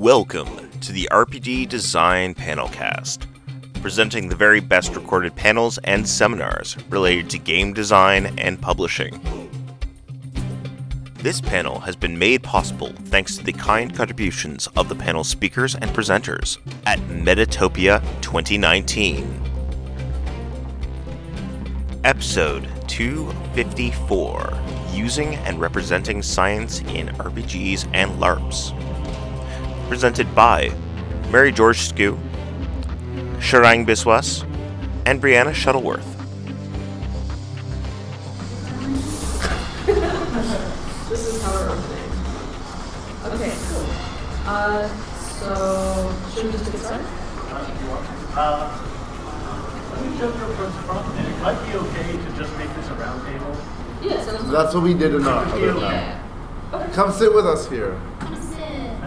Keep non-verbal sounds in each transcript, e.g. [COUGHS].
Welcome to the RPG Design Panelcast, presenting the very best recorded panels and seminars related to game design and publishing. This panel has been made possible thanks to the kind contributions of the panel speakers and presenters at Metatopia 2019. Episode 254 Using and Representing Science in RPGs and LARPs. Presented by Mary Georgescu, Sharang Biswas, and Brianna Shuttleworth. This is how we're opening. Okay, cool. Uh, so, should we just get started? Uh, Let me jump real close front, and it might be okay to just make this a round table. Yeah, sounds. That's what we did in our other Yeah. night. Okay. Come sit with us here.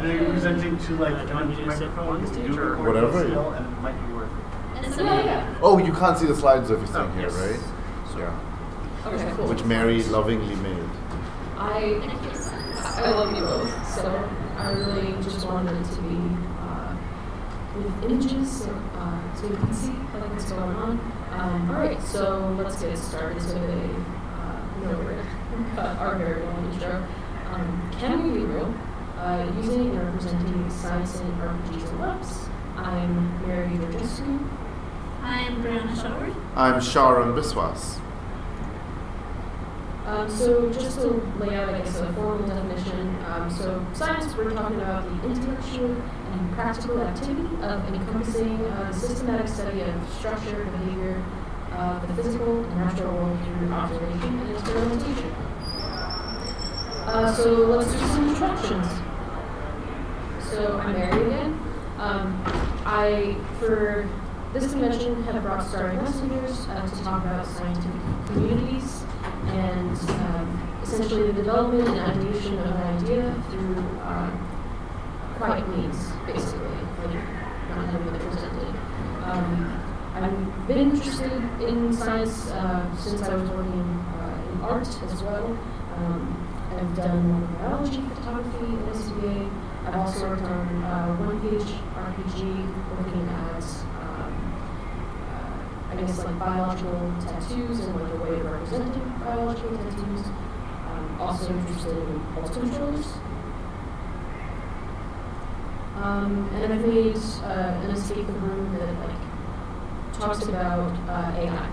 I know you're presenting to like one microphone, you do record Whatever. still, and it might be worth it. Yeah, yeah. Oh, you can't see the slides if you're sitting Oh, here, yes. right? Yeah. Okay, cool. Which Mary lovingly made. I, I love you both, so I really just wanted to be uh, with images so, uh, so you can see like what's going on. Um, all right, so let's get started so they uh, know we're gonna cut our very long intro. Um, can we be real? Uh, using and representing science in RPGs and LARPs. I'm Mary Georgescu. I'm Brianna Shuttleworth. I'm Sharang Biswas. Um, so just to lay out, I guess, a formal definition. Um, so science, we're talking about the intellectual and practical activity of encompassing uh, the systematic study of structure, behavior, uh, the physical and natural world through observation and experimentation. Uh, so let's do some introductions. So I'm Mary again. Um, I, for this convention, have brought starry messengers uh, to talk about scientific communities and um, essentially the development and ideation of an idea through um, quiet means, basically, like not having it presented. Um, I've been interested in science uh, since I was working uh, in art as well. Um, I've done biology, photography at SVA. I've also worked on uh, one-page RPG, looking at um, uh, I guess like biological tattoos and like a way of representing biological tattoos. Um, also interested in pulse controllers. Um, and I've made uh, an escape room that like talks about uh, AI.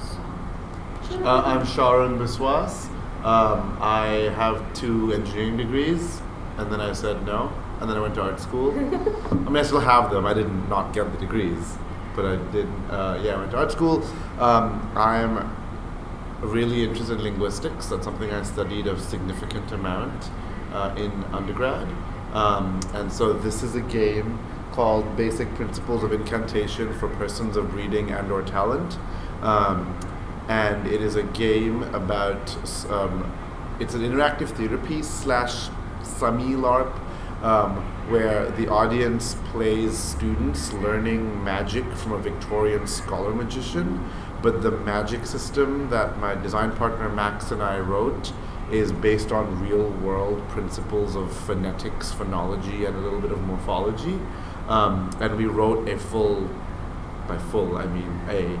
So, Uh, I'm Sharang Biswas. Um, I have two engineering degrees, and then I said no, and then I went to art school. I mean, I still have them. I didn't not get the degrees, but I did. Uh, yeah, I went to art school. Um, I'm really interested in linguistics. That's something I studied a significant amount uh, in undergrad. Um, and so this is a game called Basic Principles of Incantation for Persons of Reading and or Talent. Um, and it is a game about, um, it's an interactive theater piece slash semi-LARP um, where the audience plays students learning magic from a Victorian scholar magician, but the magic system that my design partner Max and I wrote is based on real world principles of phonetics, phonology, and a little bit of morphology. Um, and we wrote a full, by full, I mean a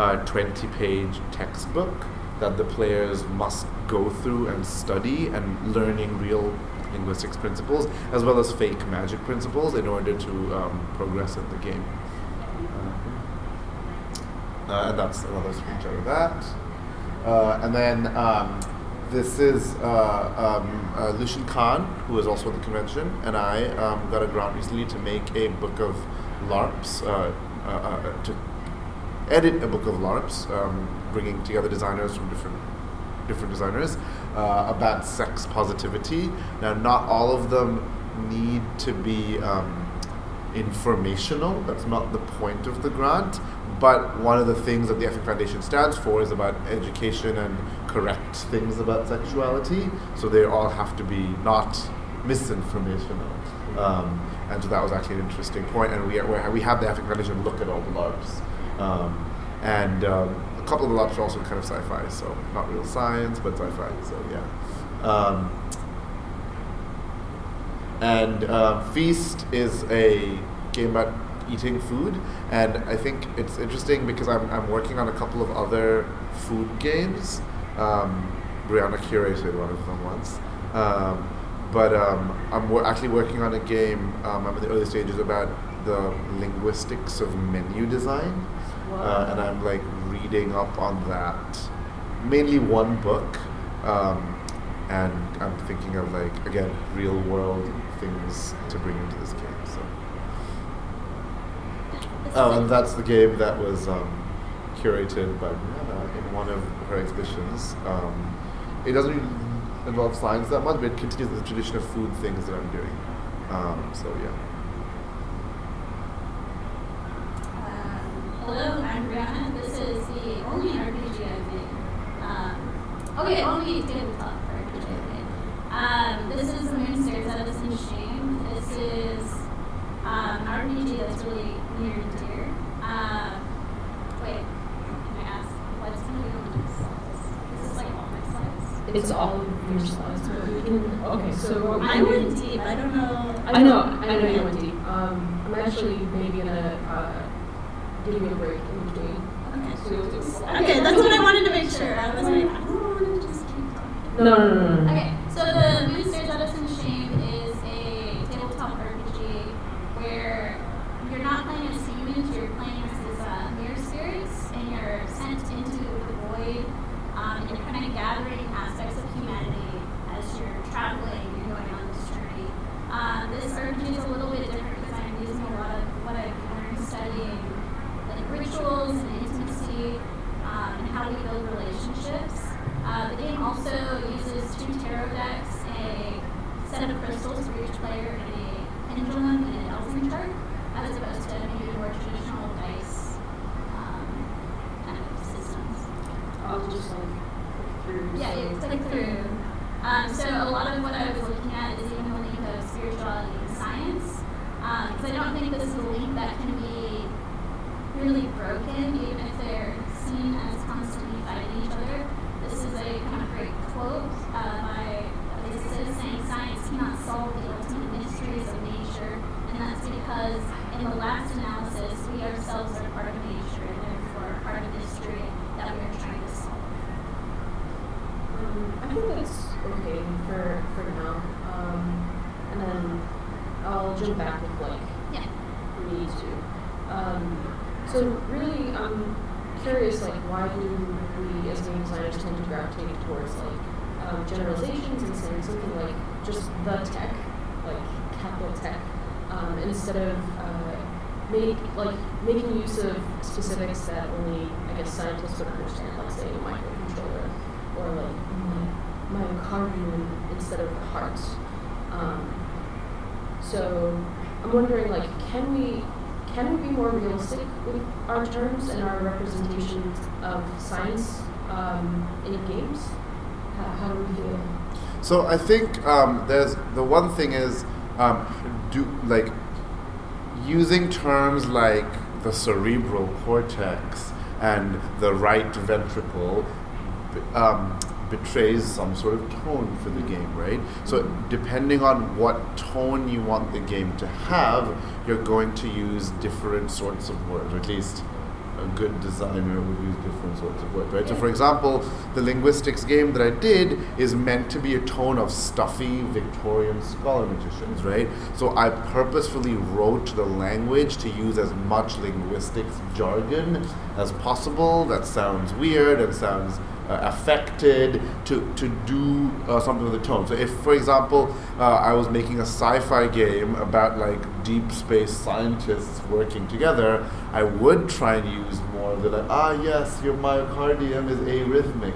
uh, 20 page textbook that the players must go through and study and learning real linguistics principles as well as fake magic principles in order to um, progress in the game. Uh, and that's another screenshot of that. Uh, and then um, this is uh, um, uh, Lucian Kahn, who is also at the convention, and I um, got a grant recently to make a book of LARPs, uh, to edit a book of LARPs, um, bringing together designers from different different designers uh, about sex positivity. Now, not all of them need to be um, informational. That's not the point of the grant. But one of the things that the Effing Foundation stands for is about education and correct things about sexuality. So they all have to be not misinformational. Um, and so that was actually an interesting point. And we, we had the Effing Foundation look at all the LARPs. Um, and um, couple of the LARPs are also kind of sci-fi, so not real science, but sci-fi. So yeah. Um, and uh, Feast is a game about eating food, and I think it's interesting because I'm, I'm working on a couple of other food games. Um, Brianna curated one of them once. Um, but um, I'm wo- actually working on a game. Um, I'm in the early stages about the linguistics of menu design, uh, and I'm like reading up on that. Mainly one book, um, and I'm thinking of like again real world things to bring into this game. So. Oh, and that's the game that was um, curated by Brianna in one of her exhibitions. Um, it doesn't involve science that much, but it continues the tradition of food things that I'm doing. Um, so yeah. Um, hello, I'm Brianna. This is the only RPG I've made. Um, okay, only tabletop RPG I've made. Um, this is The Moon Stares at Us in Shame. This is um, an RPG that's really near and dear. Um, wait, can I ask, what's going to be on the next slides? Is this like all my slides? It's all of your slides. but we can- Okay, so what we I do- went deep. I don't know. I know, I know you went deep. Um, I'm actually maybe gonna uh, give you a break in between. Okay. So you'll Okay, that's what I wanted to make sure. I was like, I don't want to just keep talking. No, no, no, no, no. Okay, so the Moon Stares at Us in Shame is a tabletop RPG where you're not playing as humans, you're playing as these uh, mirror spirits, and you're sent into the void, um, and you're kind of gathering aspects of humanity as you're traveling, you're going on this journey. Um, this RPG is a little bit different because I'm using a lot of what I've learned studying like rituals and intimacy um, and how we build relationships. Uh, the game also uses two tarot decks, a set of crystals for each player, and a pendulum and an elven chart, as opposed to maybe more traditional dice um, kind of systems. I'll just like click through. Um, so a lot of what I was looking at is even the link of spirituality and science, because I don't think this is a link that can be really broken, even if they're seen as constantly fighting each other. This is a kind of great quote uh, by Odysseus saying, "Science cannot solve the ultimate mysteries of nature, and that's because in the last analysis, we ourselves are part of nature, and therefore part of mystery that we are trying to solve." Um, I think that's okay for for now. Um, and then I'll jump back with like Yeah. we need to. Um, so really, I'm curious, like, why do we as game designers tend to gravitate towards like um, generalizations and saying something like just the tech, like capital tech, um, instead of uh, make like making use of specifics that only I guess scientists would understand, like say a microcontroller or like my, myocardium instead of the heart. Um, so I'm wondering, like, can we can we be more realistic with our terms and our representations of science um, in games? How, how do we feel? So I think um, there's the one thing is um, do like using terms like the cerebral cortex and the right ventricle um, betrays some sort of tone for the game, right? So depending on what tone you want the game to have, you're going to use different sorts of words, or at least a good designer would use different sorts of words, right? So, for example, the linguistics game that I did is meant to be a tone of stuffy Victorian scholar magicians, right? So, I purposefully wrote the language to use as much linguistics jargon as possible that sounds weird and sounds affected to, to do uh, something with the tone. So, if, for example, uh, I was making a sci fi game about like deep space scientists working together, I would try and use more of the like, ah, yes, your myocardium is arrhythmic.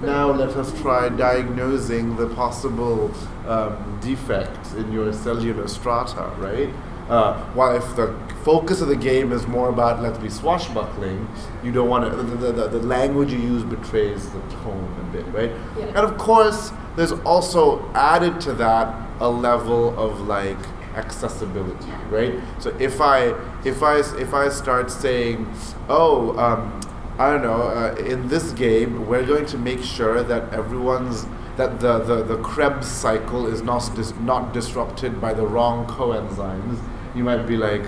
Now let us try diagnosing the possible um, defects in your cellular strata, right? Uh, while if the focus of the game is more about let's be swashbuckling, you don't want to. The, the, the, language you use betrays the tone a bit, right? Yeah. And of course, there's also added to that a level of like accessibility, right? So if I if I if I start saying, oh. Um, I don't know. Uh, in this game, we're going to make sure that everyone's that the, the, the Krebs cycle is not dis- not disrupted by the wrong coenzymes. You might be like,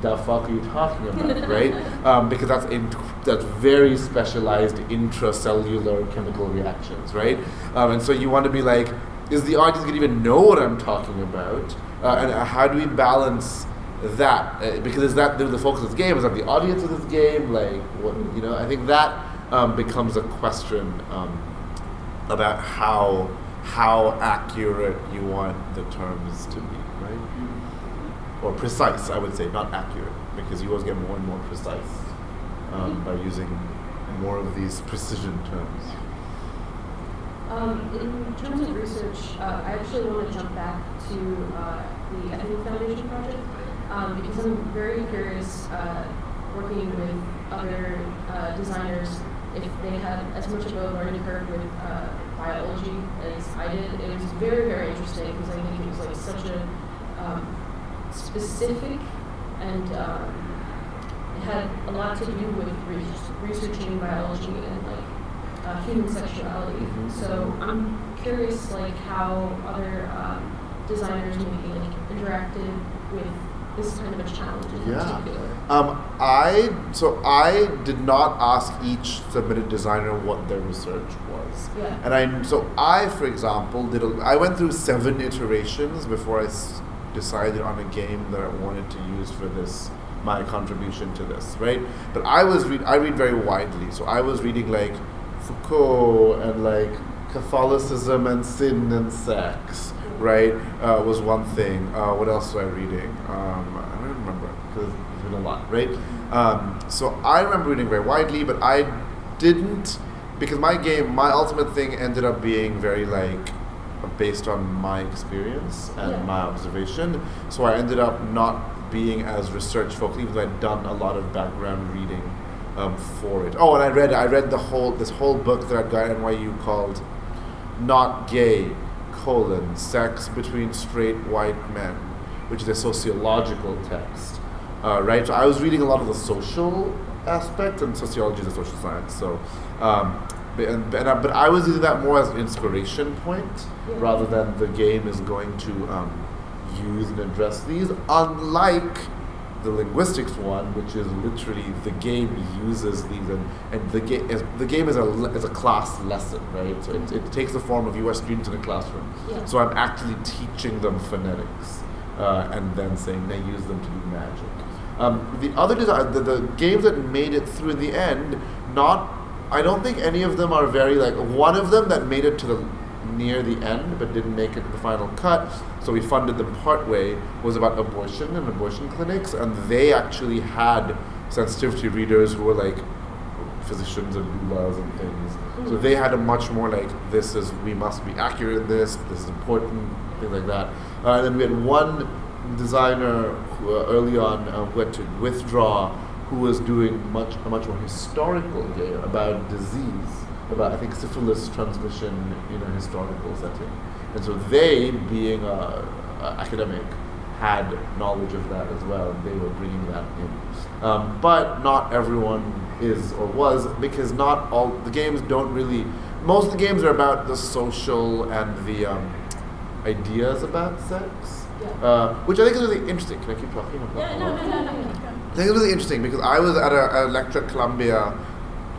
the fuck are you talking about, [LAUGHS] right? Um, because that's in, that's very specialized intracellular chemical reactions, right? Um, and so you want to be like, is the audience going to even know what I'm talking about? Uh, and uh, how do we balance that? Uh, because is that the, the focus of this game? Is that the audience of this game? Like, what you know? I think that um, becomes a question um, about how how accurate you want the terms to be? Or precise, I would say, not accurate, because you always get more and more precise um, by using more of these precision terms. Um, in terms of research, uh, I actually want to jump back to uh, the Effing Foundation project um, because I'm very curious, uh, working with other uh, designers, if they had as much of a learning curve with uh, biology as I did. It was very, very interesting because I think it was like such a um, specific and um, it had a lot to do with re- researching biology and like uh, human sexuality. Mhm. So I'm curious, like how other um, designers maybe like interacted with this kind of a challenge in Yeah. particular. Um, I so I did not ask each submitted designer what their research was, Yeah. and I so I, for example, did a, I went through seven iterations before I s- decided on a game that I wanted to use for this my contribution to this, right? But I was read I read very widely, so I was reading like Foucault and like Catholicism and sin and sex, right? Uh, was one thing. Uh, what else was I reading? Um, I don't remember because it's been a lot, right? Um, so I remember reading very widely, but I didn't because my game, my ultimate thing ended up being very like based on my experience and Yeah. my observation. So I ended up not being as research focused, even though I'd done a lot of background reading um, for it. Oh, and I read I read the whole this whole book that I'd got at NYU called "Not Gay: colon Sex Between Straight White Men," which is a sociological text. Uh, right, so I was reading a lot of the social aspect, and sociology is a social science. So, um, and, and I, but I was using that more as an inspiration point Yeah. rather than the game is going to um, use and address these. Unlike the linguistics one, which is literally the game uses these, and, and the game is the game is a le- is a class lesson, right? So it, it takes the form of U.S. students in a classroom. Yeah. So I'm actually teaching them phonetics, uh, and then saying they use them to do magic. Um, the other design, the, the games that made it through in the end, not, I don't think any of them are very like one of them that made it to the near the end but didn't make it to the final cut. So we funded them partway was about abortion and abortion clinics, and they actually had sensitivity readers who were like physicians and doulas and things. So they had a much more like this is we must be accurate in this. This is important, things like that. Uh, and then we had one designer who, uh, early on uh, who had to withdraw, who was doing much a much more historical game about disease, about I think syphilis transmission in a historical setting. And so they, being a, a academic, had knowledge of that as well. and They were bringing that in, um, but not everyone is or was because not all the games don't really. Most of the games are about the social and the um, ideas about sex, Yeah. uh, which I think is really interesting. Can I keep talking? about Yeah, no, no, no, no. going. I think it's really interesting because I was at a, a lecture at Columbia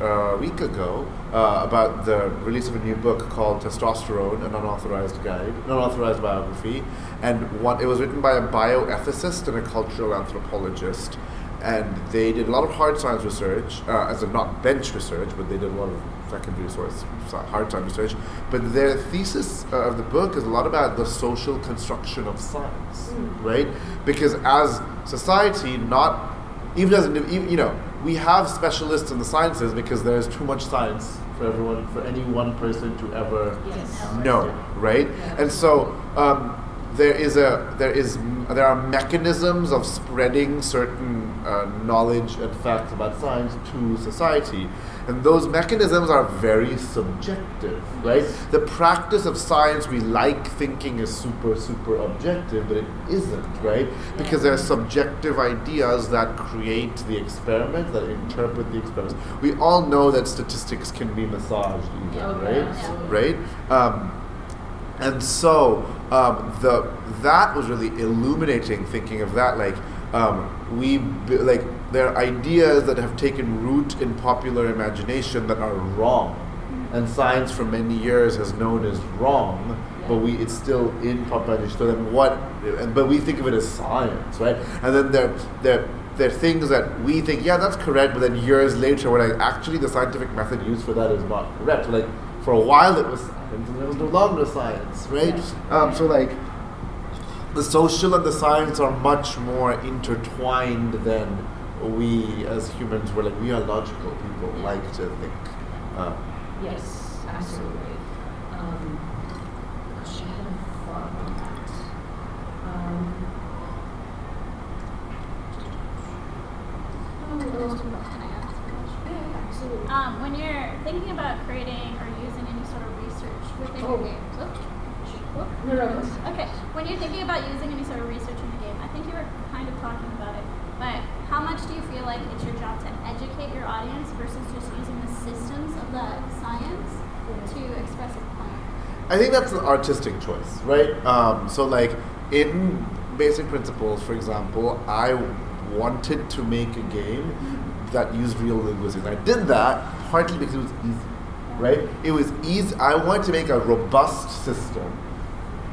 uh, a week ago uh, about the release of a new book called Testosterone, an unauthorized guide, an unauthorized biography, and one, it was written by a bioethicist and a cultural anthropologist, and they did a lot of hard science research, uh, as in not bench research, but they did a lot of secondary source hard science research. But their thesis uh, of the book is a lot about the social construction of science, right? Because as society, not even as indiv- even, you know, we have specialists in the sciences because there's too much science for everyone, for any one person to ever Yes. know, right? Yeah. And so um, there is a there is there are mechanisms of spreading certain uh, knowledge and facts about science to society. And those mechanisms are very subjective, right? The practice of science we like thinking is super, super objective, but it isn't, right? Because there are subjective ideas that create the experiment, that interpret the experiments. We all know that statistics can be massaged, even, right? Right? Um, and so um, the that was really illuminating thinking of that like um, we like there are ideas that have taken root in popular imagination that are wrong. And science for many years has known as wrong but we it's still in popular imagination so then what but we think of it as science right? And then there there there are things that we think yeah that's correct but then years later we're like actually the scientific method used for that is not correct. Like for a while it was science and it was no longer science right? Um, so like the social and the science are much more intertwined than we as humans were like we are logical people like to think uh, Yes, absolutely. Um, gosh, I had a thought on that. Um, what else was Can I ask a question? Yeah, yeah, absolutely. Um, when you're thinking about creating or using any sort of research within your Oh. games, oh, oh, no, no, Okay, when you're thinking about using any sort of research in the game, I think you were kind of talking about it, but how much do you feel like it's your job to educate your audience versus just using the systems of the science to express a point? I think that's an artistic choice, right? Um, so, like in Basic Principles, for example, I wanted to make a game that used real linguistics. I did that partly because it was easy, right? It was easy. I wanted to make a robust system.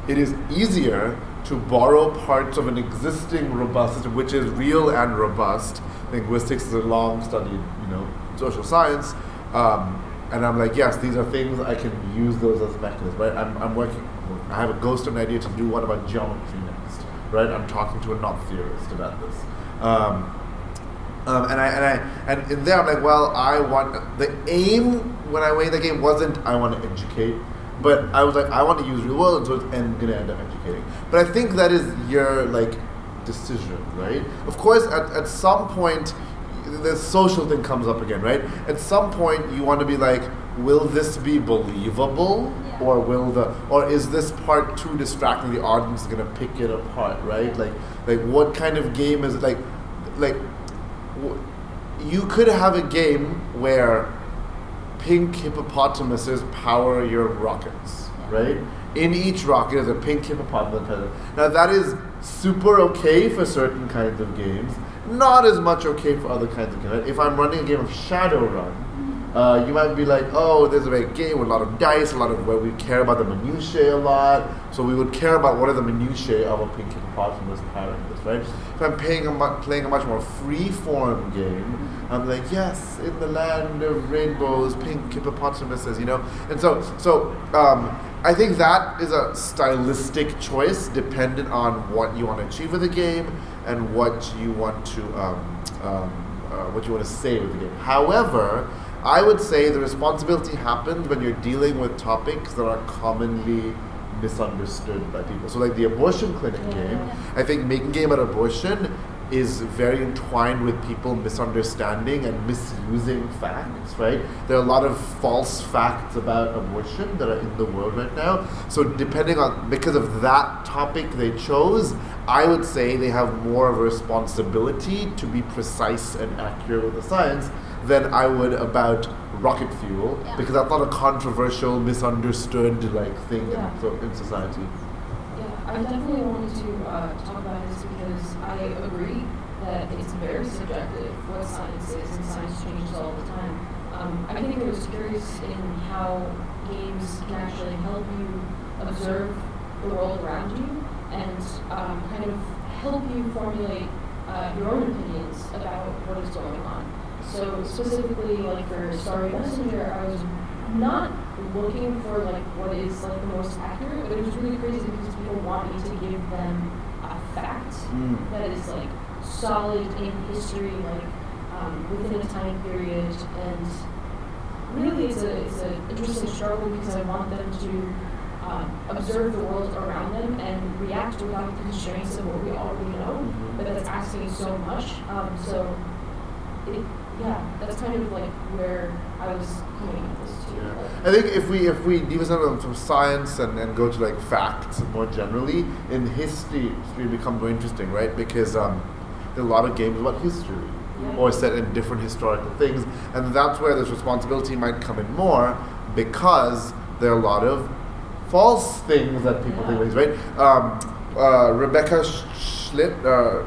It is easier to borrow parts of an existing robust which is real and robust. Linguistics is a long-studied, you know, social science. Um, and I'm like, yes, these are things I can use those as mechanisms, right? I'm, I'm working, I have a ghost of an idea to do what about geometry next, right? I'm talking to a knot theorist about this. Um, um, and I and I and in there I'm like, well, I want the aim when I made the game wasn't I want to educate, but I was like, I want to use real world, so it's and gonna end up educating. But I think that is your like decision, right? Of course, at, at some point, the social thing comes up again, right? At some point, you want to be like, will this be believable, Yeah. or will the or is this part too distracting? The audience is gonna pick it apart, right? Like like what kind of game is it? Like like w- you could have a game where pink hippopotamuses power your rockets, right? In each rocket is a pink hippopotamus. Now that is super okay for certain kinds of games, not as much okay for other kinds of games. If I'm running a game of Shadowrun, uh, you might be like, oh, there's a big game with a lot of dice, a lot of where we care about the minutiae a lot. So we would care about what are the minutiae of a pink hippopotamus this, right? If I'm playing a mu- playing a much more free-form game, I'm like, yes, in the land of rainbows, pink hippopotamuses, you know. And so, so um, I think that is a stylistic choice, dependent on what you want to achieve with the game and what you want to um, um, uh, what you want to say with the game. However, I would say the responsibility happens when you're dealing with topics that are commonly misunderstood by people. So, like the abortion clinic Yeah. game, I think making game about abortion is very entwined with people misunderstanding and misusing facts, right? There are a lot of false facts about abortion that are in the world right now. So depending on because of that topic they chose, I would say they have more of a responsibility to be precise and accurate with the science than I would about rocket fuel Yeah. because that's not a controversial, misunderstood like thing Yeah. in, so in society. I definitely wanted to uh, talk about this because I agree that it's very subjective what science is, and science changes all the time. Um, I think I was curious in how games can actually help you observe the world around you and um, kind of help you formulate uh, your own opinions about what is going on. So specifically, like for Starry Messenger, I was not looking for like what is like the most accurate, but it was really crazy because people want me to give them a fact Mm. that is like solid in history, like um, within a time period, and really it's a it's an interesting struggle because I want them to um, observe the world around them and react without the constraints of what we already know, Mhm. but that's asking so much. Um, so, it, yeah, that's kind of like where I was coming at this. Yeah. I think if we if we deviate from science and, and go to like facts more generally, in history history becomes more interesting, right? Because um, there are a lot of games about history or set in different historical things, and that's where this responsibility might come in more because there are a lot of false things that people think Yeah. is right. Um, uh, Rebecca Slitt, uh,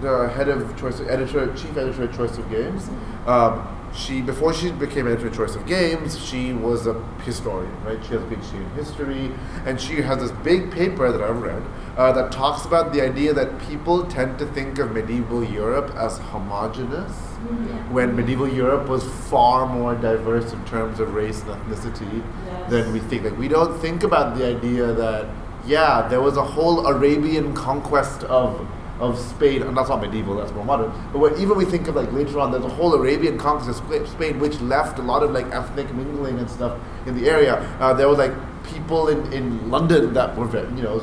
the head of choice editor, chief editor of Choice of Games. Um, she before she became editor of Choice of Games, she was a historian, right? She has a PhD in history, and she has this big paper that I've read uh, that talks about the idea that people tend to think of medieval Europe as homogenous when medieval Europe was far more diverse in terms of race and ethnicity Yes. than we think. Like we don't think about the idea that yeah, there was a whole Arabian conquest of of Spain, and that's not medieval, that's more modern. But when, even we think of like later on, there's a whole Arabian conquest of Spain, which left a lot of like ethnic mingling and stuff in the area. Uh, there was like people in, in London that were, very, you know,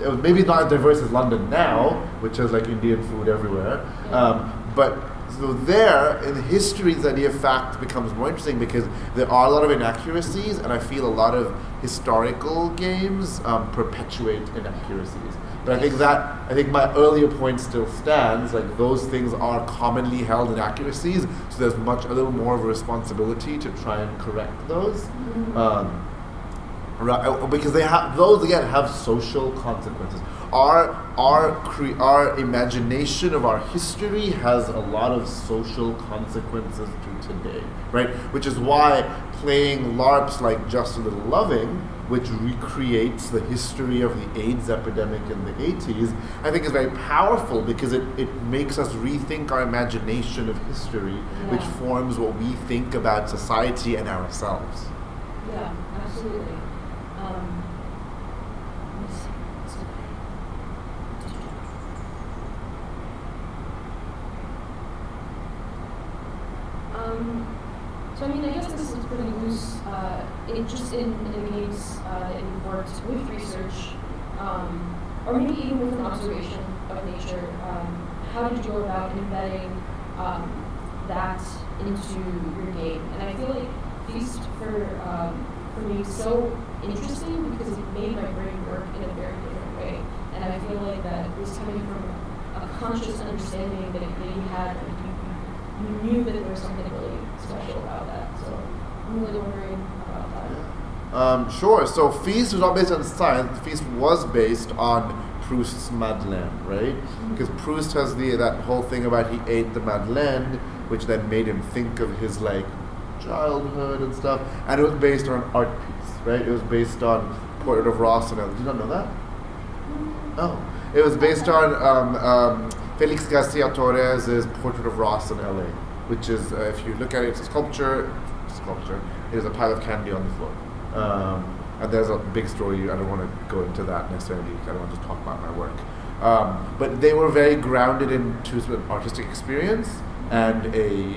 it was maybe not as diverse as London now, which has like Indian food everywhere. Um, but so there, in history, the idea of fact becomes more interesting because there are a lot of inaccuracies, and I feel a lot of historical games um, perpetuate inaccuracies. But I think that I think my earlier point still stands. Like those things are commonly held inaccuracies, so there's much a little more of a responsibility to try and correct those. Um, Right, uh, because they have those again have social consequences. Our our cre- our imagination of our history has a lot of social consequences to today, right? Which is why playing LARPs like Just a Little Loving, which recreates the history of the AIDS epidemic in the 80s, I think is very powerful because it, it makes us rethink our imagination of history, which forms what we think about society and ourselves. Yeah, absolutely. Um, let me see. So- Um, so I mean, I guess this is pretty loose. In just in, in the games uh, that you've worked with research, um, or maybe even with an observation of nature. Um, how did you go about embedding um, that into your game? And I feel like Feast for um, for me so interesting because it made my brain work in a very different way. And I feel like that was coming from a conscious understanding that, you had, and you, you knew that there was something really special about that. So I'm really wondering. Um, sure. So Feast was not based on science. Feast was based on Proust's Madeleine, right? Because Proust has the that whole thing about he ate the Madeleine, which then made him think of his like childhood and stuff. And it was based on an art piece, right? It was based on Portrait of Ross Rossonel. Did you not know that? Oh, it was based on um, um, Felix Garcia Torres's Portrait of Ross in LA, which is, uh, if you look at it, it's a sculpture. Sculpture. Is a pile of candy on the floor. Um, and there's a big story. I don't want to go into that necessarily. I don't want to just talk about my work. Um, but they were very grounded into an artistic experience and a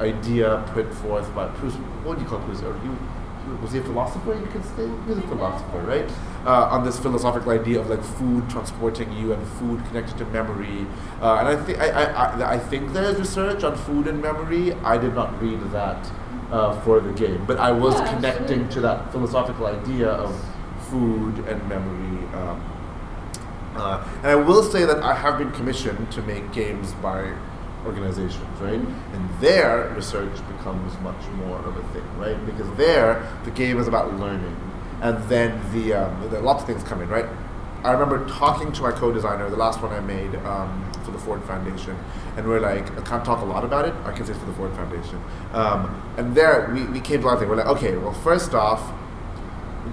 idea put forth by Proust. What do you call Proust? He, was he a philosopher? You could say he was a philosopher, right? Uh, on this philosophical idea of like food transporting you and food connected to memory. Uh, and I think I, I, I, I think there's research on food and memory. I did not read that uh, for the game, but I was Yeah, connecting absolutely. to that philosophical idea of food and memory. Um, uh, and I will say that I have been commissioned to make games by organizations, right? And there, research becomes much more of a thing, right? Because there, the game is about learning, and then the um, are lots of things come in, right? I remember talking to my co-designer, the last one I made um, for the Ford Foundation, and we're like, I can't talk a lot about it. I can say for the Ford Foundation. Um, and there, we, we came to a lot of. We're like, okay, well, first off,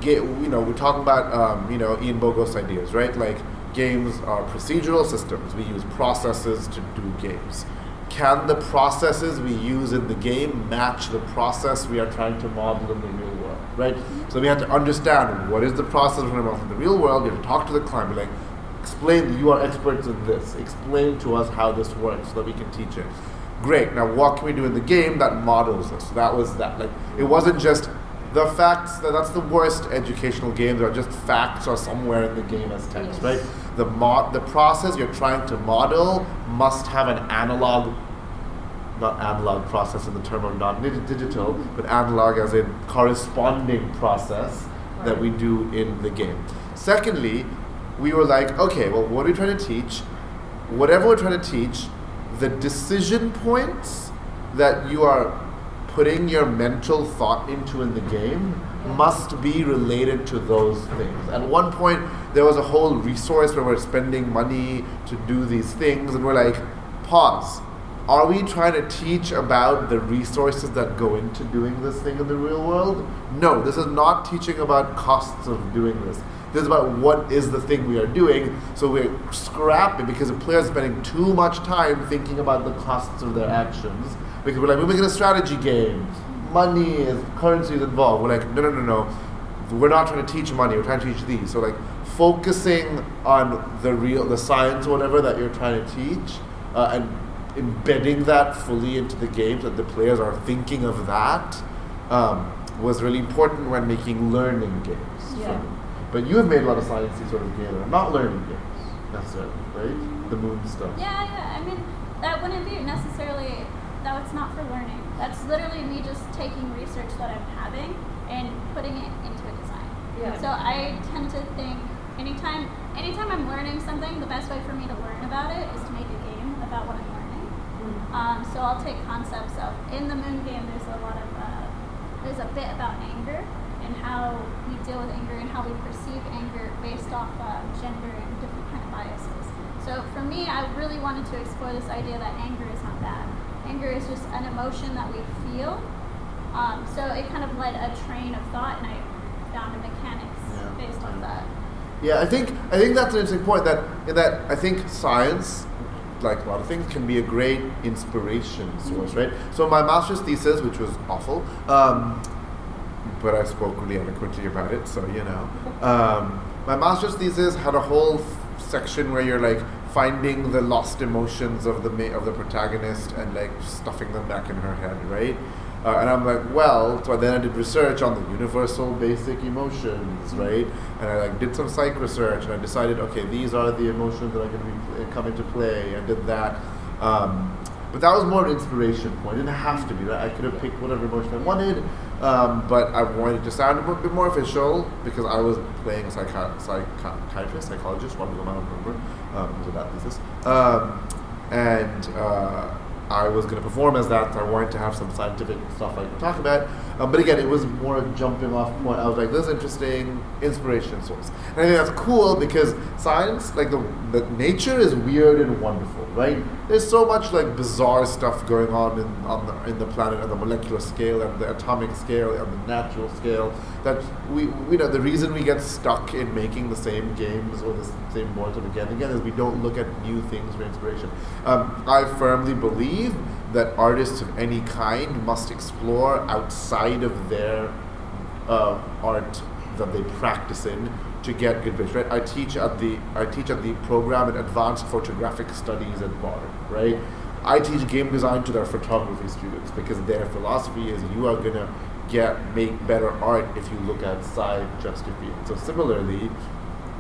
get you know we're talking about um, you know Ian Bogost ideas, right? Like games are procedural systems. We use processes to do games. Can the processes we use in the game match the process we are trying to model in the real world, right? So we have to understand what is the process we're going to model in the real world. We have to talk to the client, like, explain. You are experts in this. Explain to us how this works so that we can teach it. Great. Now, what can we do in the game that models this? So that was that. Like, it wasn't just the facts that that's the worst educational games are just facts are somewhere in the game as text, Yes. right? The mod the process you're trying to model must have an analog not analog process in the term of not dig- digital, but analog as a corresponding process that we do in the game. Secondly, we were like, okay, well, what are we trying to teach? Whatever we're trying to teach, the decision points that you are putting your mental thought into in the game must be related to those things. At one point, there was a whole resource where we're spending money to do these things, and we're like, pause. Are we trying to teach about the resources that go into doing this thing in the real world? No, this is not teaching about costs of doing this. This is about what is the thing we are doing. So we're scrapping because the player's spending too much time thinking about the costs of their actions. Because we're like, we're making a strategy game. Money is currency is involved. We're like, no, no, no, no. We're not trying to teach money. We're trying to teach these. So like, focusing on the real, the science, or whatever that you're trying to teach, uh, and embedding that fully into the game so that the players are thinking of that um, was really important when making learning games. Yeah. But you have made a lot of sciencey sort of games, not learning games necessarily, right? The moon stuff. Yeah, yeah. I mean, that wouldn't be necessarily. No, it's not for learning. That's literally me just taking research that I'm having and putting it into a design. Yeah. So I tend to think anytime anytime I'm learning something, the best way for me to learn about it is to make a game about what I'm learning. Mm. Um, so I'll take concepts of in the moon game. There's a lot of uh, there's a bit about anger and how we deal with anger and how we perceive anger based off uh, gender and different kind of biases. So for me, I really wanted to explore this idea that anger is not bad. Anger is just an emotion that we feel. Um, so it kind of led a train of thought, and I found a mechanics Yeah. based on that. Yeah, I think I think that's an interesting point. That in that I think science, like a lot of things, can be a great inspiration source, right? So my master's thesis, which was awful, um, but I spoke really eloquently about it, so you know. Um, my master's thesis had a whole f- section where you're like finding the lost emotions of the ma- of the protagonist and like stuffing them back in her head, right? Uh, and I'm like, well, so then I did research on the universal basic emotions, right? And I like did some psych research, and I decided, okay, these are the emotions that are going to be come into play, and did that. Um, but that was more an inspiration point. It didn't have to be. Right? I could have picked whatever emotion I wanted, um, but I wanted to sound a bit more official because I was playing a psychi- psychiatrist, psychologist, one of them I don't remember. Um, it that thesis? Um, and uh, I was going to perform as that. I wanted to have some scientific stuff I could talk about. Um, but again, it was more a jumping off point. I was like, this is interesting inspiration source. And I think that's cool because science, like the, the nature is weird and wonderful, right? There's so much like bizarre stuff going on in, on the, in the planet at the molecular scale and the atomic scale and the natural scale that we, you know, the reason we get stuck in making the same games or the same boards again and again is we don't look at new things for inspiration. Um, I firmly believe that artists of any kind must explore outside of their uh, art that they practice in to get good bits. Right? I teach at the I teach at the program in Advanced Photographic Studies at Bard. Right? I teach game design to their photography students because their philosophy is you are gonna get make better art if you look outside just your field. So similarly,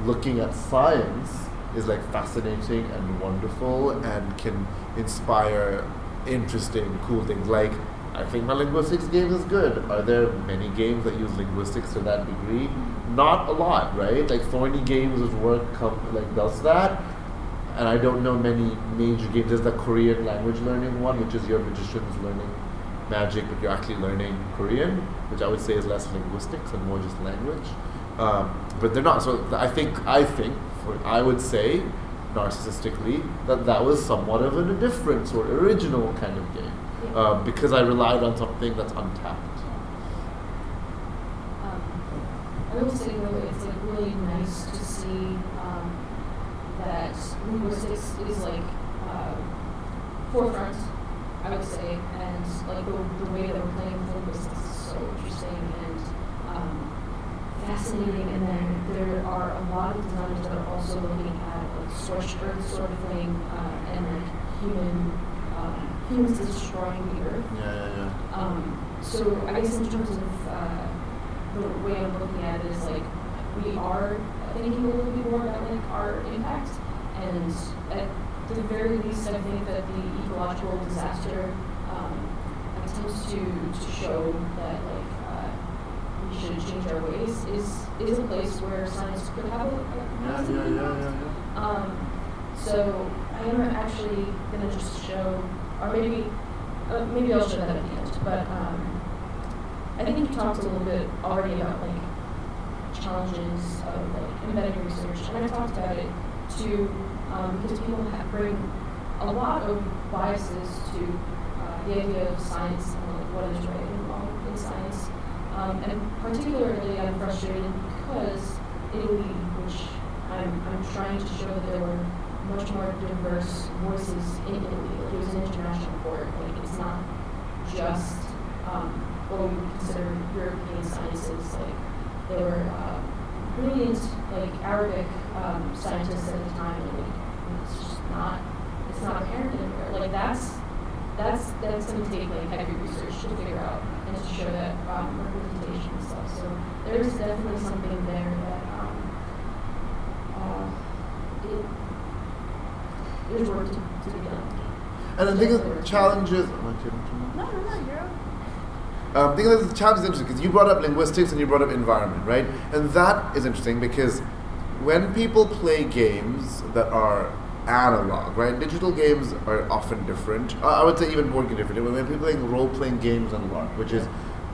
looking at science is like fascinating and wonderful and can inspire interesting, cool things. Like, I think my linguistics game is good. Are there many games that use linguistics to that degree? Not a lot, right? Like Thorny Games' work come, like does that, and I don't know many major games. There's the Korean language learning one, which is your magicians learning magic, but you're actually learning Korean, which I would say is less linguistics and more just language. Um, but they're not. So I think I think I would say narcissistically that that was somewhat of a different sort of original kind of game Yeah. uh, because I relied on something that's untapped. Um, I will say really, it's like really nice to see um, that linguistics is like uh, forefront, I would say, and like the, the way that we're playing with linguistics is so interesting and um, fascinating. And then there are a lot of designers that are also looking at scorched earth sort of thing uh, and like human um, humans destroying the earth. Yeah, yeah, yeah. Um, so I guess in terms of uh, the way I'm looking at it is like we are thinking a little bit more about like our impact, and at the very least, I think that the ecological disaster um, attempts to to show that like uh, we should change our ways is is a place where science could have a, a Yeah, yeah, yeah, yeah, yeah. Um, so I am actually gonna just show, or maybe, uh, maybe I'll show that at the end. But um, I think you talked a little bit already about like challenges of like embedded research, and I talked about it too um, because people have bring a lot of biases to uh, the idea of science and like what is right and wrong in science. Um, and particularly, I'm frustrated because Italy, which I'm, I'm trying to show that there were much more diverse voices in Italy. It was an international court. Like it's not just um, what we would consider European sciences. Like there were uh, brilliant like Arabic um, scientists at the time, and like, it's just not it's not apparent anywhere. Like that's that's that's going to take like heavy research to figure out and to show that um, representation stuff. So there's definitely something there that um, uh, it, there's work to, to be done. And I think the challenges. Am I taking too much? No, no, no, you're Um, I think the challenge is interesting because you brought up linguistics and you brought up environment, right? And that is interesting because when people play games that are analog, right? Digital games are often different. Uh, I would say even more different. When people play role-playing games on LARP, which is,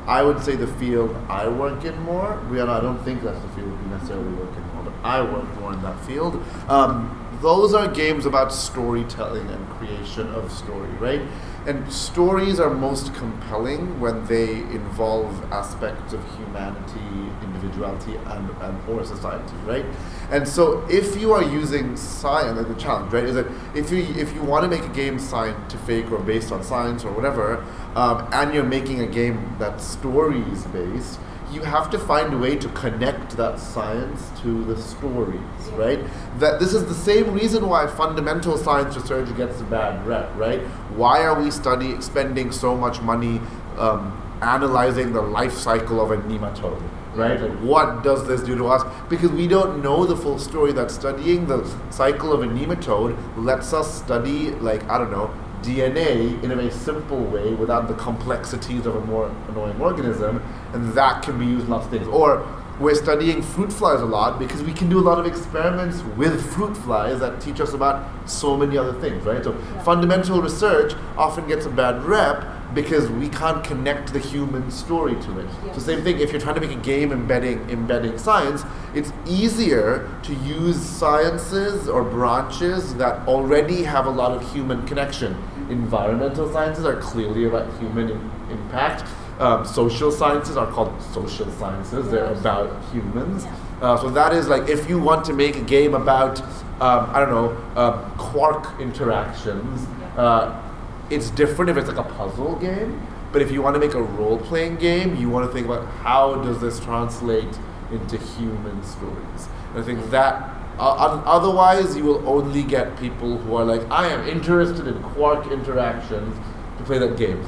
I would say, the field I work in more. Rihanna, I don't think that's the field you necessarily work in more, but I work more in that field. Um, those are games about storytelling and creation of story, right? And stories are most compelling when they involve aspects of humanity, individuality, and, and or society, right? And so, if you are using science, the challenge, right, is that if you if you want to make a game scientific or based on science or whatever, um, and you're making a game that's stories based, you have to find a way to connect that science to the stories, right? That this is the same reason why fundamental science research gets a bad rep, right? Why are we study spending so much money um, analyzing the life cycle of a nematode? Right? Like what does this do to us? Because we don't know the full story that studying the cycle of a nematode lets us study like, I don't know, DNA in a very simple way without the complexities of a more annoying organism, and that can be used in lots of things. Or we're studying fruit flies a lot because we can do a lot of experiments with fruit flies that teach us about so many other things, right? So fundamental research often gets a bad rep because we can't connect the human story to it. Yeah. So same thing if you're trying to make a game embedding embedding science, it's easier to use sciences or branches that already have a lot of human connection. Environmental sciences are clearly about human im- impact. Um, social sciences are called social sciences. They're about humans. Uh, so that is like if you want to make a game about um, I don't know um, quark interactions. Uh, it's different if it's like a puzzle game. But if you want to make a role-playing game, you want to think about how does this translate into human stories. And I think that uh, otherwise you will only get people who are like, I am interested in quark interactions to play that game.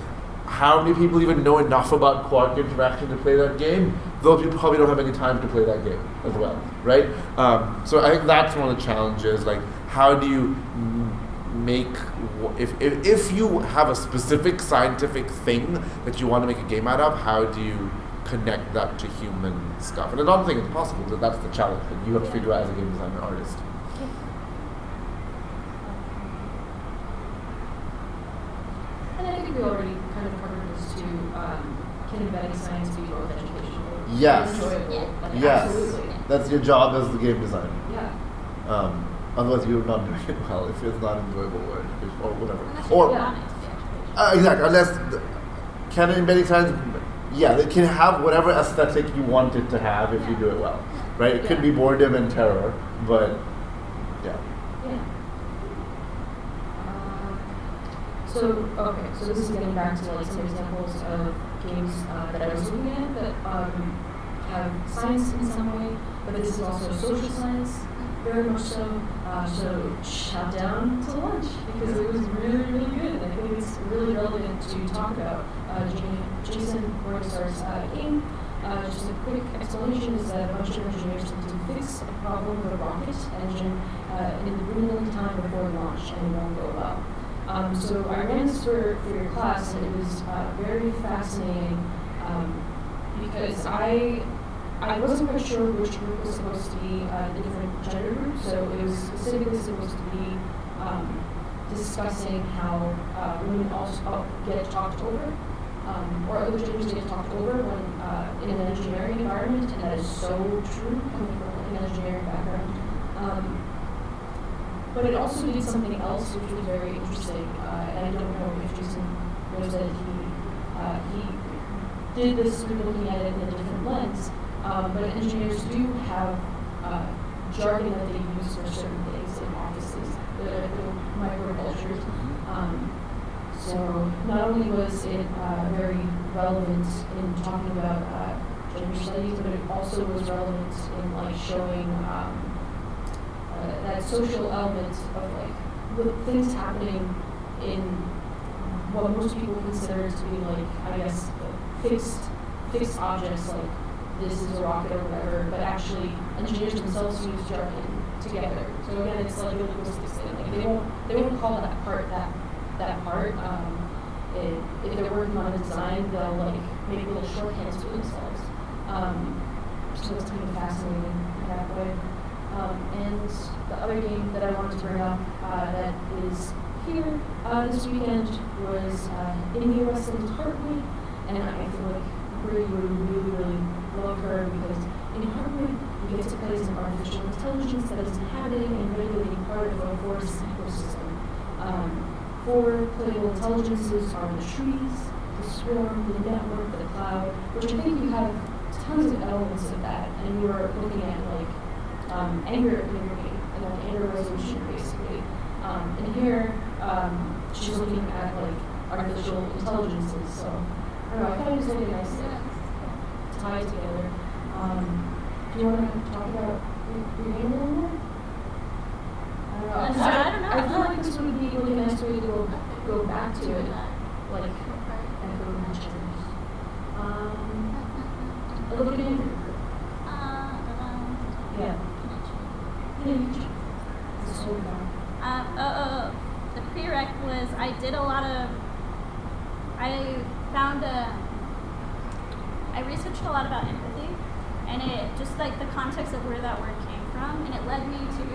How many people even know enough about quark interaction to play that game? Those people probably don't have any time to play that game as well, right? Um, so I think that's one of the challenges. Like, how do you make if, if if you have a specific scientific thing that you want to make a game out of, how do you connect that to human stuff? And I don't think it's possible. but that's the challenge that you have to figure out as a game designer artist. And I think we already kind of covered this too. Um, can embedding science be both educational Yes. enjoyable? Yeah. Like, Yes, Absolutely. that's your job as the game designer. Yeah. Um, otherwise, you're not doing it [LAUGHS] well if it's not enjoyable work or whatever. Unless Or want it to be uh, exactly, unless the, can embedding science, yeah, it can have whatever aesthetic you want it to have if you do it well, right? It could be boredom and terror, but yeah. Yeah. Um, so okay, so this is getting back to like some examples of games uh, that I was looking at that um, have science in some way, but this is also social science, very much so. Uh, so shout down to lunch because it was really really good, and I think it's really relevant to talk about. Uh, Jason Morningstar's uh, game Uh, just a quick explanation is that a bunch of engineers need to fix a problem with a rocket engine uh, in the really time before launch and it won't go well. Um, so I ran this for, for your class and it was uh, very fascinating um, because I I wasn't quite sure which group was supposed to be uh, the different gender groups, so it was specifically supposed to be um, discussing how uh, women also get talked over um, or other genders get talked over when uh, in an engineering environment, and that is so true coming from an engineering background. Um, but it also did something else which was very interesting, uh, and I don't know if Jason knows that he uh, he did this through looking at it in a different lens. Um, but engineers do have uh, jargon that they use for certain things in offices, the, the microcultures. Um, so not only was it uh, very relevant in talking about uh, gender studies, but it also was relevant in like showing um, uh, that social element of like things happening in what most people consider to be like I guess fixed fixed objects like this is a rocket or whatever, but actually engineers themselves use jargon together. So again, it's like a linguistics thing. Like they won't they won't call that part that that part. Um, it, if they're working on a design, they'll like make little shorthands for themselves. Um, so it's kind of fascinating in that way. Um, and the other game that I wanted to bring up uh, that is here uh, this weekend was uh, India Weston's Heartwood, and I feel like really would really, really because in Heartwood you get to as an artificial intelligence that is inhabiting and regulating part of a forest ecosystem. Um, Four playable intelligences are the trees, the swarm, the network, the cloud, which I think you have tons of elements of that, and you are looking at like um, anger your and like anger resolution basically. Um, and here, um, she's looking at like artificial intelligences. So I don't know. I thought it was a nice tie together. Um, do you want to talk about your game a little more? I don't know. I feel like this would be really nice way to go, go back to it, like echo mentions. Um, a little bit Uh, Yeah. Yeah, you just, just hold on. Uh, oh, oh, oh, the prereq was I did a lot of. I found a. Researched a lot about empathy, and it just like the context of where that word came from, and it led me to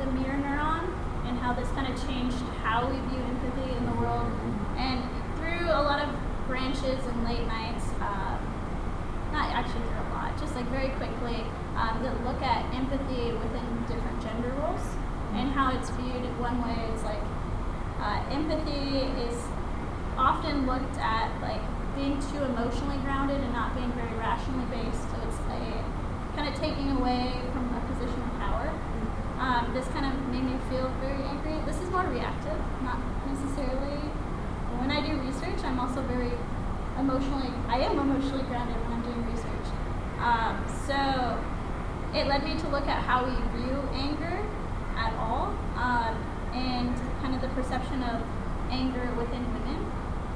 the mirror neuron and how this kind of changed how we view empathy in the world. And through a lot of branches and late nights, um, not actually through a lot, just like very quickly, um, that look at empathy within different gender roles and how it's viewed. One way is like uh, empathy is often looked at like being too emotionally grounded and not being very rationally based. So it's a kind of taking away from a position of power. Um, this kind of made me feel very angry. This is more reactive, not necessarily. When I do research, I'm also very emotionally, I am emotionally grounded when I'm doing research. Um, so it led me to look at how we view anger at all um, and kind of the perception of anger within.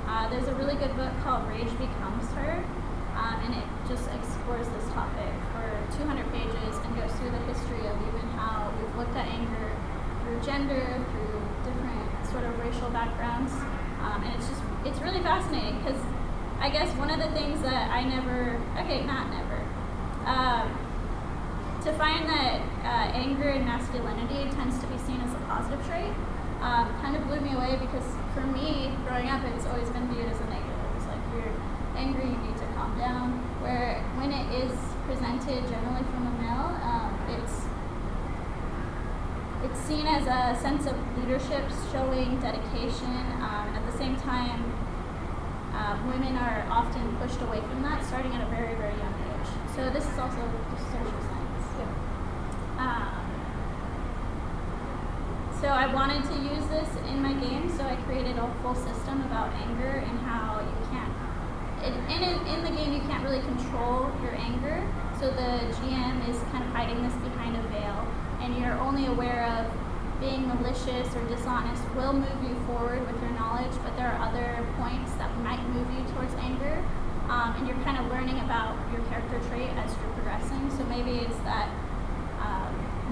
Uh, there's a really good book called Rage Becomes Her, um, and it just explores this topic for 200 pages and goes through the history of even how we've looked at anger through gender, through different sort of racial backgrounds. Um, and it's just, it's really fascinating because I guess one of the things that I never, okay, not never, um, to find that uh, anger and masculinity tends to be seen as a positive trait um, kind of blew me away because for me, growing up, it's always been viewed as a negative. It's like you're angry, you need to calm down. Where when it is presented generally from a male, um, it's it's seen as a sense of leadership, showing dedication, um, and at the same time, uh, women are often pushed away from that, starting at a very, very young age. So this is also social science. Um, so I wanted to use this in my game, so I created a full system about anger and how you can't. In, in, in the game, you can't really control your anger, so the GM is kind of hiding this behind a veil and you're only aware of being malicious or dishonest will move you forward with your knowledge, but there are other points that might move you towards anger. um, and you're kind of learning about your character trait as you're progressing. So maybe it's that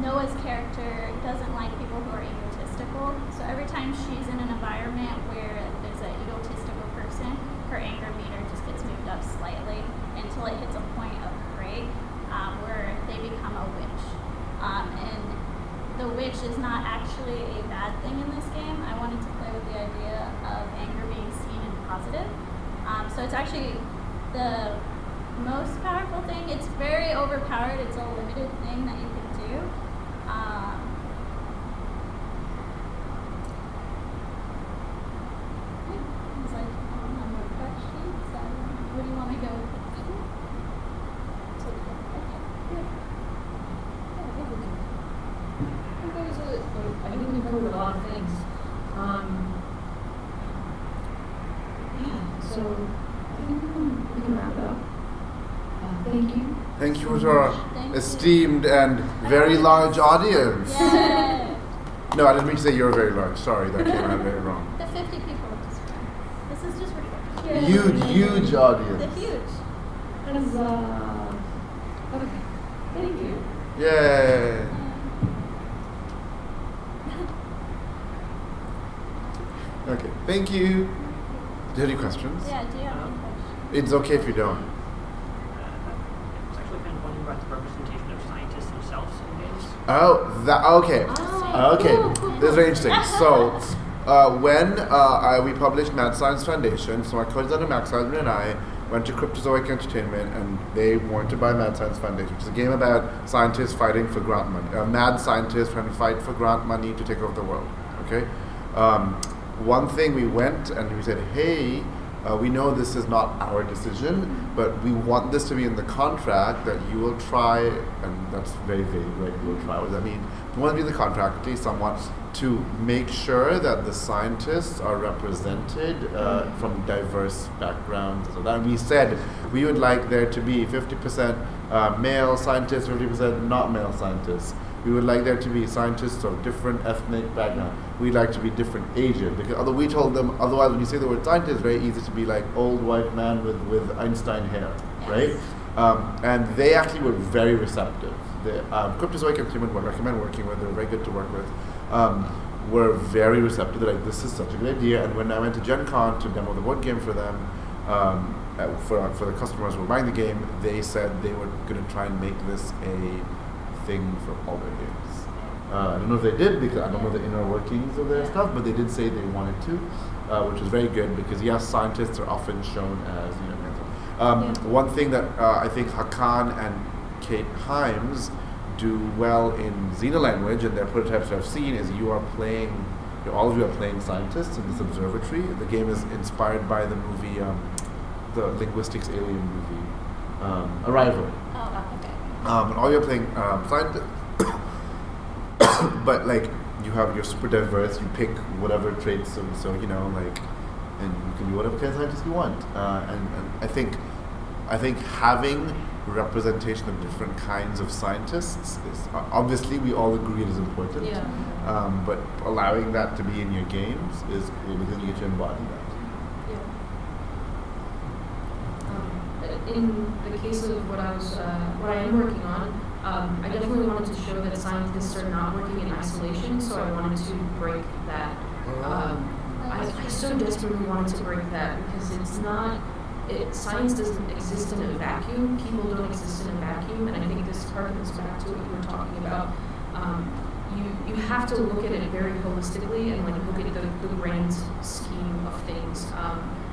Noah's character doesn't like people who are egotistical. So every time she's in an environment where there's an egotistical person, her anger meter just gets moved up slightly until it hits a point of break um, where they become a witch. Um, and the witch is not actually a bad thing in this game. I wanted to play with the idea of anger being seen and positive. Um, so it's actually the most powerful thing. It's very overpowered. It's a limited thing that you can do. Um, yeah, it's like I don't have more questions. So where do you want to go? with it? So, okay, good. Yeah, I think we can. I think there's a, I think we covered a lot of things. Um, yeah, so I think we can, we can wrap it up. Uh, thank you. Thank you to our Thank you. Esteemed and very large audience. Yeah. [LAUGHS] No, I didn't mean to say you're very large. Sorry, that came out very wrong. The 50 people just fine. This is just recording. Yeah. Huge, huge audience. The audience. huge. That is, uh, okay. Thank you. Yay. [LAUGHS] Okay, thank you. Do you have any questions? Yeah, do you have any questions? It's okay if you don't. It's actually kind of wondering about the representation of scientists themselves in games. Oh, that okay. Oh, Okay, cool, cool, this is very interesting. So, uh, when uh, I, we published Mad Science Foundation, so my co-designer Max Heisman and I went to Cryptozoic Entertainment, and they wanted to buy Mad Science Foundation, which is a game about scientists fighting for grant money. Uh, mad scientists trying to fight for grant money to take over the world. Okay. Um, one thing we went and we said, hey. Uh, we know this is not our decision, but we want this to be in the contract that you will try, and that's very vague, right? You will try. What does that mean? We want to be in the contract, at least somewhat, to make sure that the scientists are represented uh, from diverse backgrounds. So that we said we would like there to be 50% uh, male scientists, 50% not male scientists. We would like there to be scientists of different ethnic background. We'd like to be different Asian because although we told them otherwise when you say the word scientist, it's very easy to be like old white man with, with Einstein hair, right? Um, and they actually were very receptive. The um, Cryptozoic Entertainment would recommend working with. They're very good to work with. Um, were very receptive. They're like, this is such a good idea. And when I went to Gen Con to demo the board game for them, um, uh, for, for the customers who were buying the game, they said they were going to try and make this a thing for all their games. Uh, I don't know if they did because I don't know the inner workings of their stuff, but they did say they wanted to, uh, which was very good because yes, scientists are often shown as you know. Um, Yeah. One thing that uh, I think Hakan and Kate Hymes do well in Xenolanguage and their prototypes I've seen is you are playing, you know, all of you are playing scientists in this observatory. The game is inspired by the movie, um, the linguistics alien movie, um, Arrival. Oh, okay. Um, and all you're playing um, [COUGHS] but like you have you're super diverse. You pick whatever traits, so, so you know like, and you can be whatever kind of scientist you want. Uh, and, and I think, I think having representation of different kinds of scientists is obviously we all agree it is important. Yeah. Um, but allowing that to be in your games is cool because you get to embody that. Yeah. Um, in the case of what I was, uh, what I am working on, um, I definitely wanted to show that scientists are not working in isolation, so I wanted to break that. Um, I, I so desperately wanted to break that because it's not, it, science doesn't exist in a vacuum. People don't exist in a vacuum, and I think this harkens back to what you were talking about. Um, you, you have to look at it very holistically and like look at the, the grand scheme of things. Um,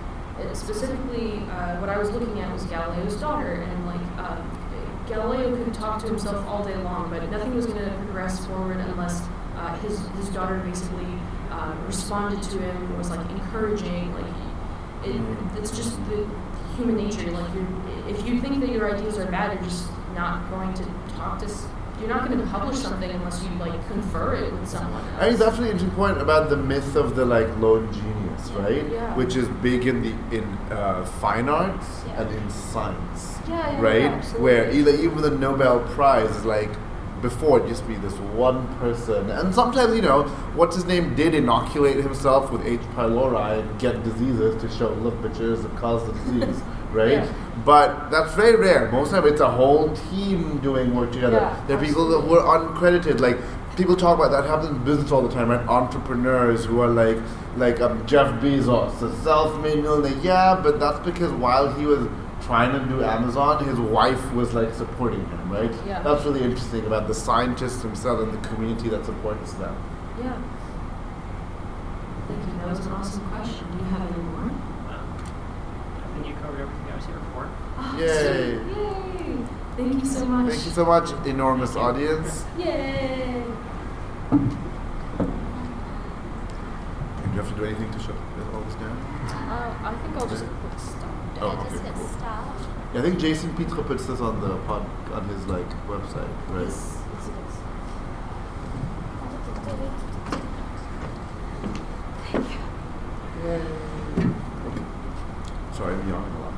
specifically, uh, what I was looking at was Galileo's daughter, and like um, Galileo could talk to himself all day long, but nothing was going to progress forward unless uh, his his daughter basically uh, responded to him, was like encouraging, like it, it's just the human nature. Like you're, if you think that your ideas are bad, you're just not going to talk to. You're not going to publish something unless you like confer it with someone. Else. it's actually an interesting point about the myth of the like lone genius, right? Yeah. Which is big in the in uh, fine arts Yeah. and in science, Yeah, yeah, right? Where either even the Nobel Prize is like before it used to be this one person, and sometimes you know what's his name did inoculate himself with H. pylori and get diseases to show look bitches that cause the disease, [LAUGHS] right? Yeah. But that's very rare. Most of the time, it's a whole team doing work together. Yeah, there are people that were uncredited. Like people talk about that happens in business all the time, right? Entrepreneurs who are like like um, Jeff Bezos, a self-made millionaire. Yeah, but that's because while he was trying to do Amazon, his wife was like supporting him, right? Yeah. That's really interesting about the scientists themselves and the community that supports them. Yeah. Thank you. That was an awesome question. You have any more? Um, I think you covered everything I was here for. Oh, Yay. Yay! Thank you so much. Thank you so much, enormous audience. Yay! Do you have to do anything to shut all this down? Uh, I think I'll just put stop. Oh, okay, just hit cool. stop. Yeah, I think Jason Petra puts this on the pod on his like website, right? Yes, yes, it is. Sorry, I'm yawning a lot.